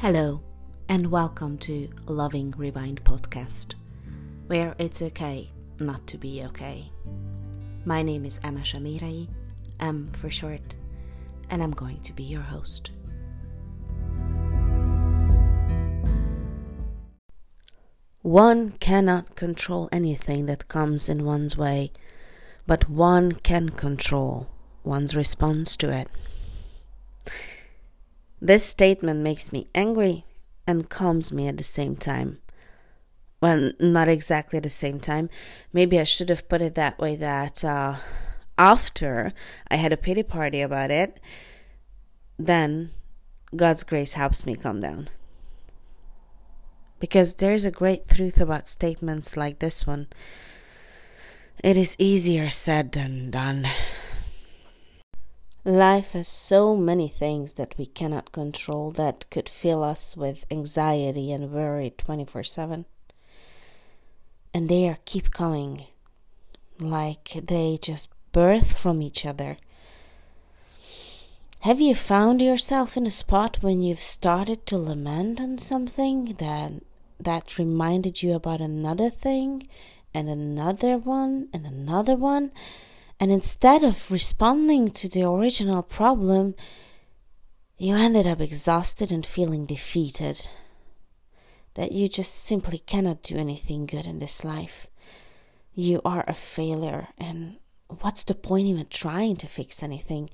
Hello, and welcome to Loving Rewind podcast, where it's okay not to be okay. My name is Emma Shamirai, M for short, and I'm going to be your host. One cannot control anything that comes in one's way, but one can control one's response to it. This statement makes me angry and calms me at the same time. Well, not exactly at the same time. Maybe I should have put it that way that uh, after I had a pity party about it, then God's grace helps me calm down. Because there is a great truth about statements like this one. It is easier said than done. Life has so many things that we cannot control that could fill us with anxiety and worry 24 7. And they are keep coming, like they just birth from each other. Have you found yourself in a spot when you've started to lament on something that that reminded you about another thing and another one and another one. And instead of responding to the original problem, you ended up exhausted and feeling defeated. That you just simply cannot do anything good in this life. You are a failure, and what's the point even trying to fix anything?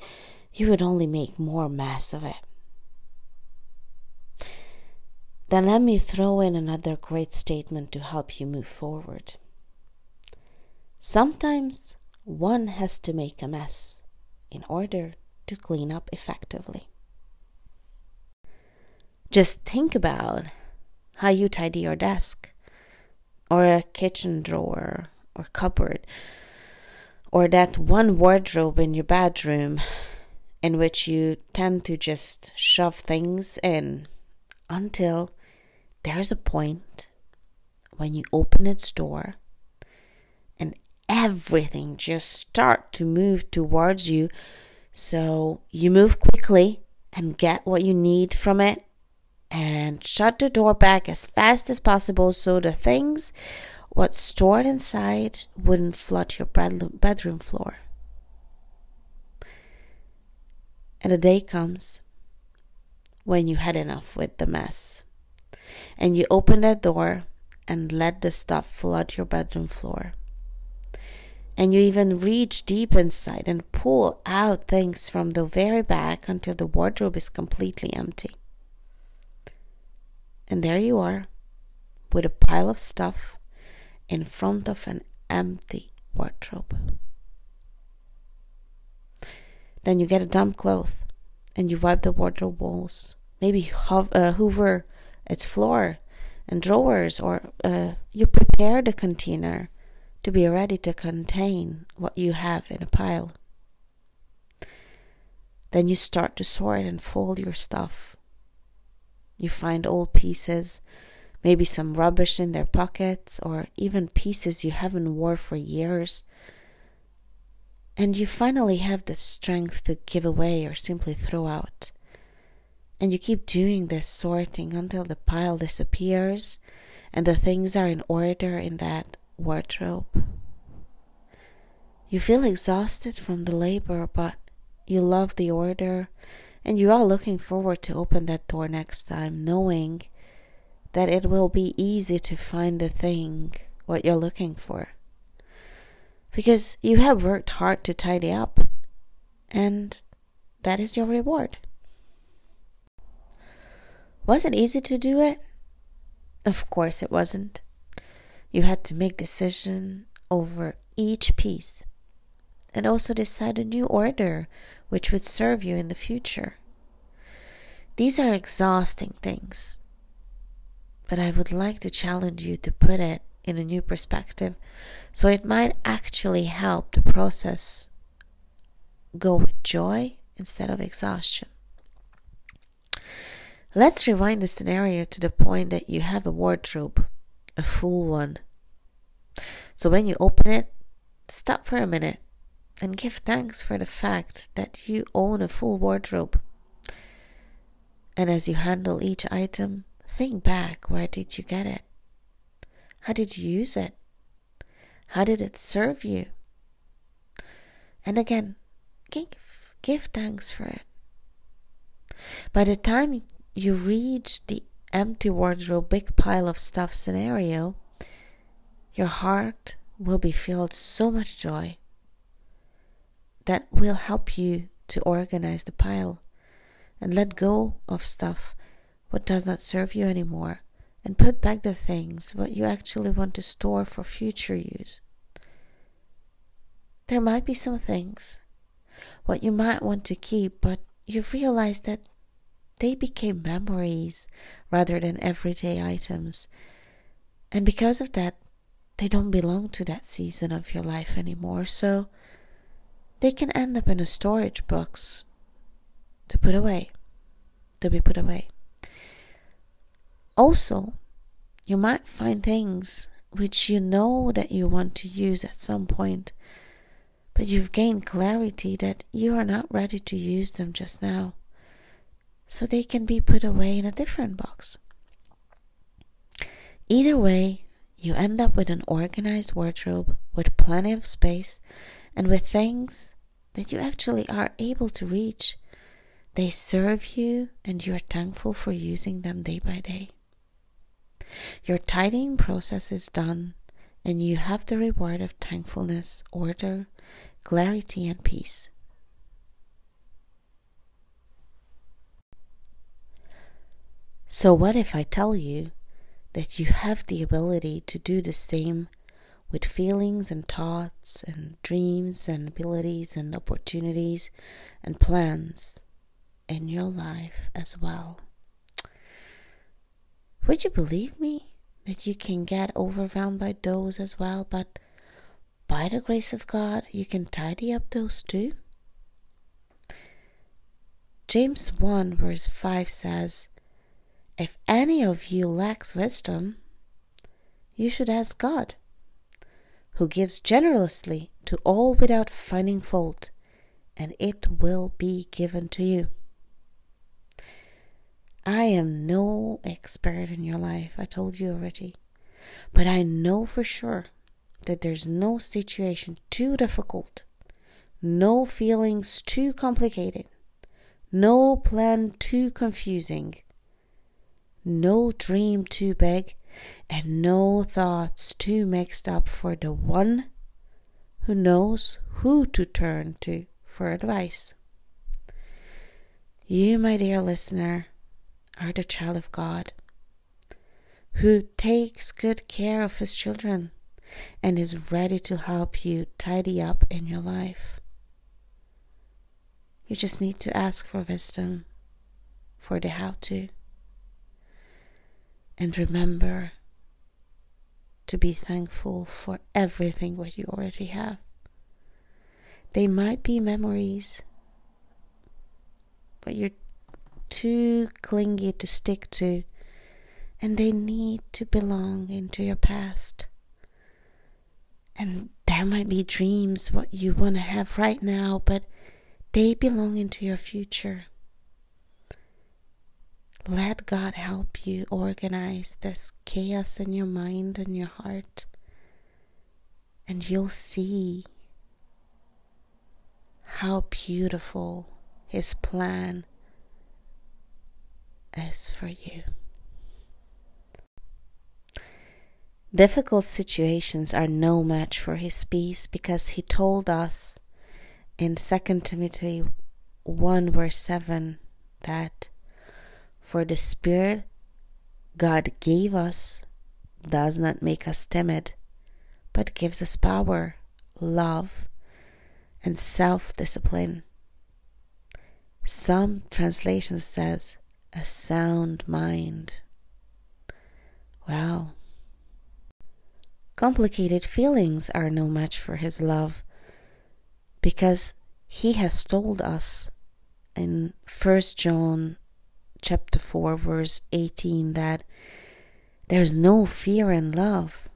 You would only make more mess of it. Then let me throw in another great statement to help you move forward. Sometimes one has to make a mess in order to clean up effectively. Just think about how you tidy your desk, or a kitchen drawer, or cupboard, or that one wardrobe in your bedroom in which you tend to just shove things in until there's a point when you open its door everything just start to move towards you. So you move quickly and get what you need from it and shut the door back as fast as possible so the things what's stored inside wouldn't flood your bedroom floor. And a day comes when you had enough with the mess. And you open that door and let the stuff flood your bedroom floor. And you even reach deep inside and pull out things from the very back until the wardrobe is completely empty. And there you are, with a pile of stuff in front of an empty wardrobe. Then you get a damp cloth and you wipe the wardrobe walls. Maybe hov- uh, hoover its floor and drawers, or uh, you prepare the container to be ready to contain what you have in a pile. Then you start to sort and fold your stuff. You find old pieces, maybe some rubbish in their pockets, or even pieces you haven't worn for years. And you finally have the strength to give away or simply throw out. And you keep doing this sorting until the pile disappears and the things are in order in that wardrobe. You feel exhausted from the labor, but you love the order and you are looking forward to open that door next time, knowing that it will be easy to find the thing what you're looking for. Because you have worked hard to tidy up, and that is your reward. Was it easy to do it? Of course it wasn't. You had to make decision over each piece and also decide a new order which would serve you in the future. These are exhausting things, but I would like to challenge you to put it in a new perspective so it might actually help the process go with joy instead of exhaustion. Let's rewind the scenario to the point that you have a wardrobe, a full one. So when you open it, stop for a minute and give thanks for the fact that you own a full wardrobe. And as you handle each item, think back where did you get it? How did you use it? How did it serve you? And again, give, give thanks for it. By the time you reach the empty wardrobe, big pile of stuff scenario, your heart will be filled so much joy that will help you to organize the pile and let go of stuff what does not serve you anymore and put back the things what you actually want to store for future use. There might be some things what you might want to keep, but you've realized that they became memories rather than everyday items. And because of that, they don't belong to that season of your life anymore. So they can end up in a storage box to put away, to be put away. Also, you might find things which you know that you want to use at some point, but you've gained clarity that you are not ready to use them just now, so they can be put away in a different box. Either way, you end up with an organized wardrobe with plenty of space and with things that you actually are able to reach. They serve you and you are thankful for using them day by day. Your tidying process is done, and you have the reward of thankfulness, order, clarity, and peace. So, what if I tell you that you have the ability to do the same with feelings and thoughts and dreams and abilities and opportunities and plans in your life as well? Would you believe me that you can get overwhelmed by those as well, but by the grace of God, you can tidy up those too? James 1 verse 5 says, If any of you lacks wisdom, you should ask God, who gives generously to all without finding fault, and it will be given to you. I am no expert in your life, I told you already. But I know for sure that there's no situation too difficult, no feelings too complicated, no plan too confusing, no dream too big, and no thoughts too mixed up for the one who knows who to turn to for advice. You, my dear listener, are the child of God, who takes good care of his children and is ready to help you tidy up in your life. You just need to ask for wisdom for the how to. And remember to be thankful for everything what you already have. They might be memories, but you're too clingy to stick to, and they need to belong into your past. And there might be dreams what you want to have right now, but they belong into your future. Let God help you organize this chaos in your mind and your heart, and you'll see how beautiful His plan is for you. Difficult situations are no match for his peace because he told us in 2 Timothy 1 verse 7 that for the Spirit God gave us does not make us timid, but gives us power, love, and self discipline. Some translations says a sound mind. Wow. Complicated feelings are no match for his love because he has told us in 1 John chapter 4 verse 18 that there's no fear in love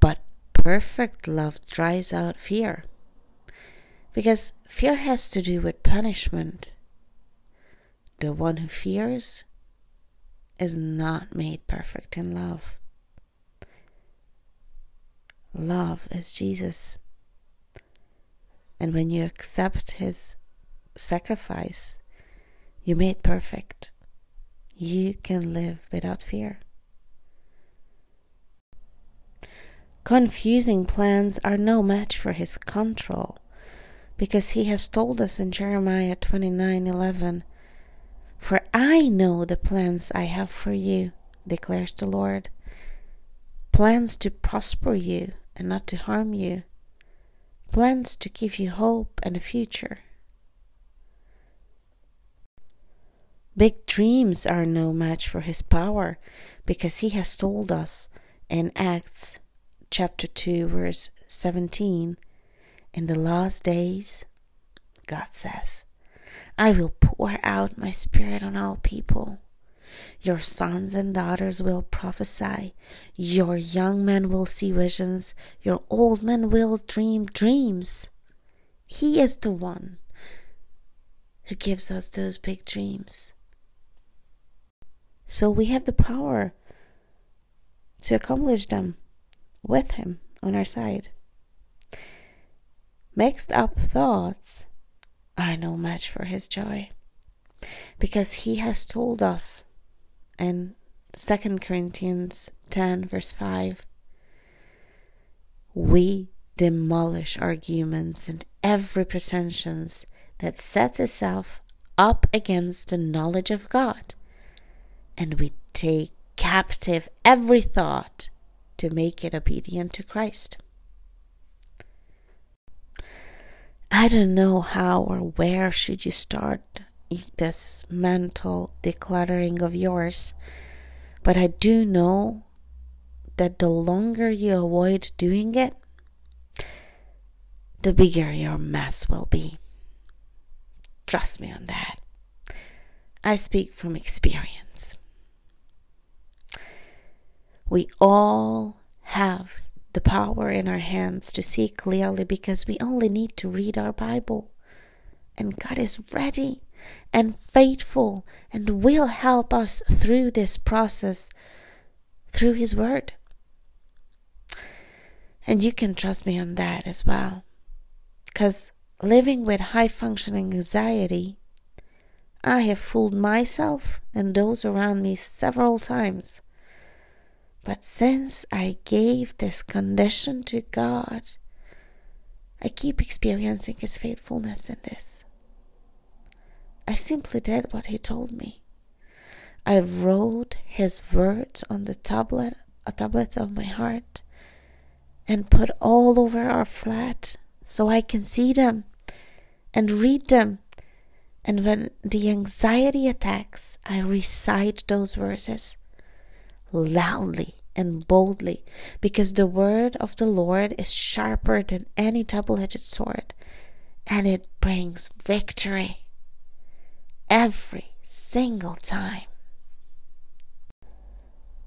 but perfect love drives out fear because fear has to do with punishment the one who fears is not made perfect in love. Love is Jesus. And when you accept his sacrifice, you made perfect. You can live without fear. Confusing plans are no match for his control, because he has told us in Jeremiah 29:11, "For I know the plans I have for you," declares the Lord, plans to prosper you and not to harm you, plans to give you hope and a future. Big dreams are no match for his power because he has told us in Acts chapter 2 verse 17 in the last days God says I will pour out my spirit on all people. Your sons and daughters will prophesy. Your young men will see visions. Your old men will dream dreams. He is the one who gives us those big dreams so we have the power to accomplish them with Him on our side. Mixed up thoughts are no match for His joy because He has told us in 2 Corinthians 10, verse 5 we demolish arguments and every pretensions that sets itself up against the knowledge of God and we take captive every thought to make it obedient to Christ. I don't know how or where should you start this mental decluttering of yours, but I do know that the longer you avoid doing it, the bigger your mess will be. Trust me on that. I speak from experience. We all have the power in our hands to see clearly because we only need to read our Bible. And God is ready and faithful and will help us through this process through His Word. And you can trust me on that as well. Because living with high functioning anxiety, I have fooled myself and those around me several times but since I gave this condition to God, I keep experiencing His faithfulness in this. I simply did what He told me. I wrote His words on the tablet, a tablet of my heart, and put all over our flat so I can see them and read them. And when the anxiety attacks, I recite those verses loudly and boldly, because the word of the Lord is sharper than any double edged sword, and it brings victory every single time.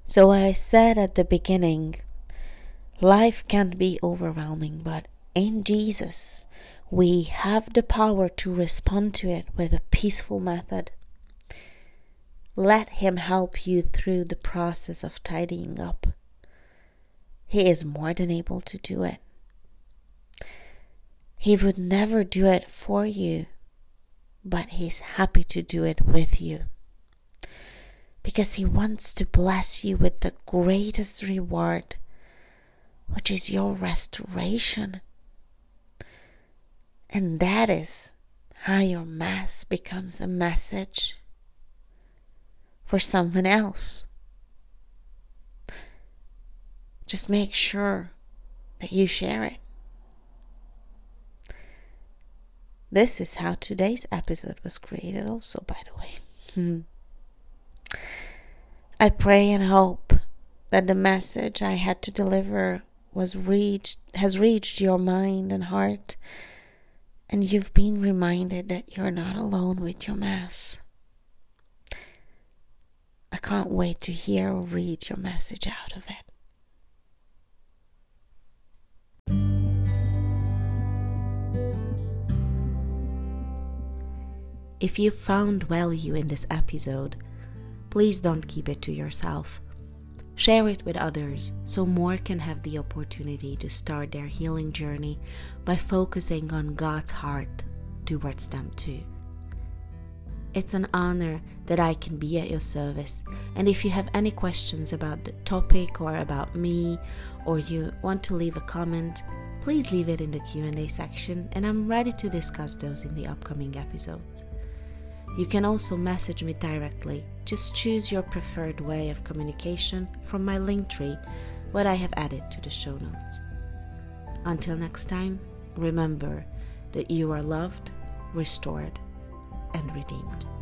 So I said at the beginning, life can be overwhelming, but in Jesus, we have the power to respond to it with a peaceful method. Let Him help you through the process of tidying up. He is more than able to do it. He would never do it for you, but He's happy to do it with you. Because He wants to bless you with the greatest reward, which is your restoration. And that is how your Mass becomes a message for someone else. Just make sure that you share it. This is how today's episode was created, also, by the way. Hmm. I pray and hope that the message I had to deliver was reached has reached your mind and heart and you've been reminded that you're not alone with your mass. I can't wait to hear or read your message out of it. If you found value in this episode, please don't keep it to yourself. Share it with others so more can have the opportunity to start their healing journey by focusing on God's heart towards them too. It's an honor that I can be at your service. And if you have any questions about the topic or about me or you want to leave a comment, please leave it in the Q&A section and I'm ready to discuss those in the upcoming episodes. You can also message me directly. Just choose your preferred way of communication from my Linktree, what I have added to the show notes. Until next time, remember that you are loved, restored, and redeemed.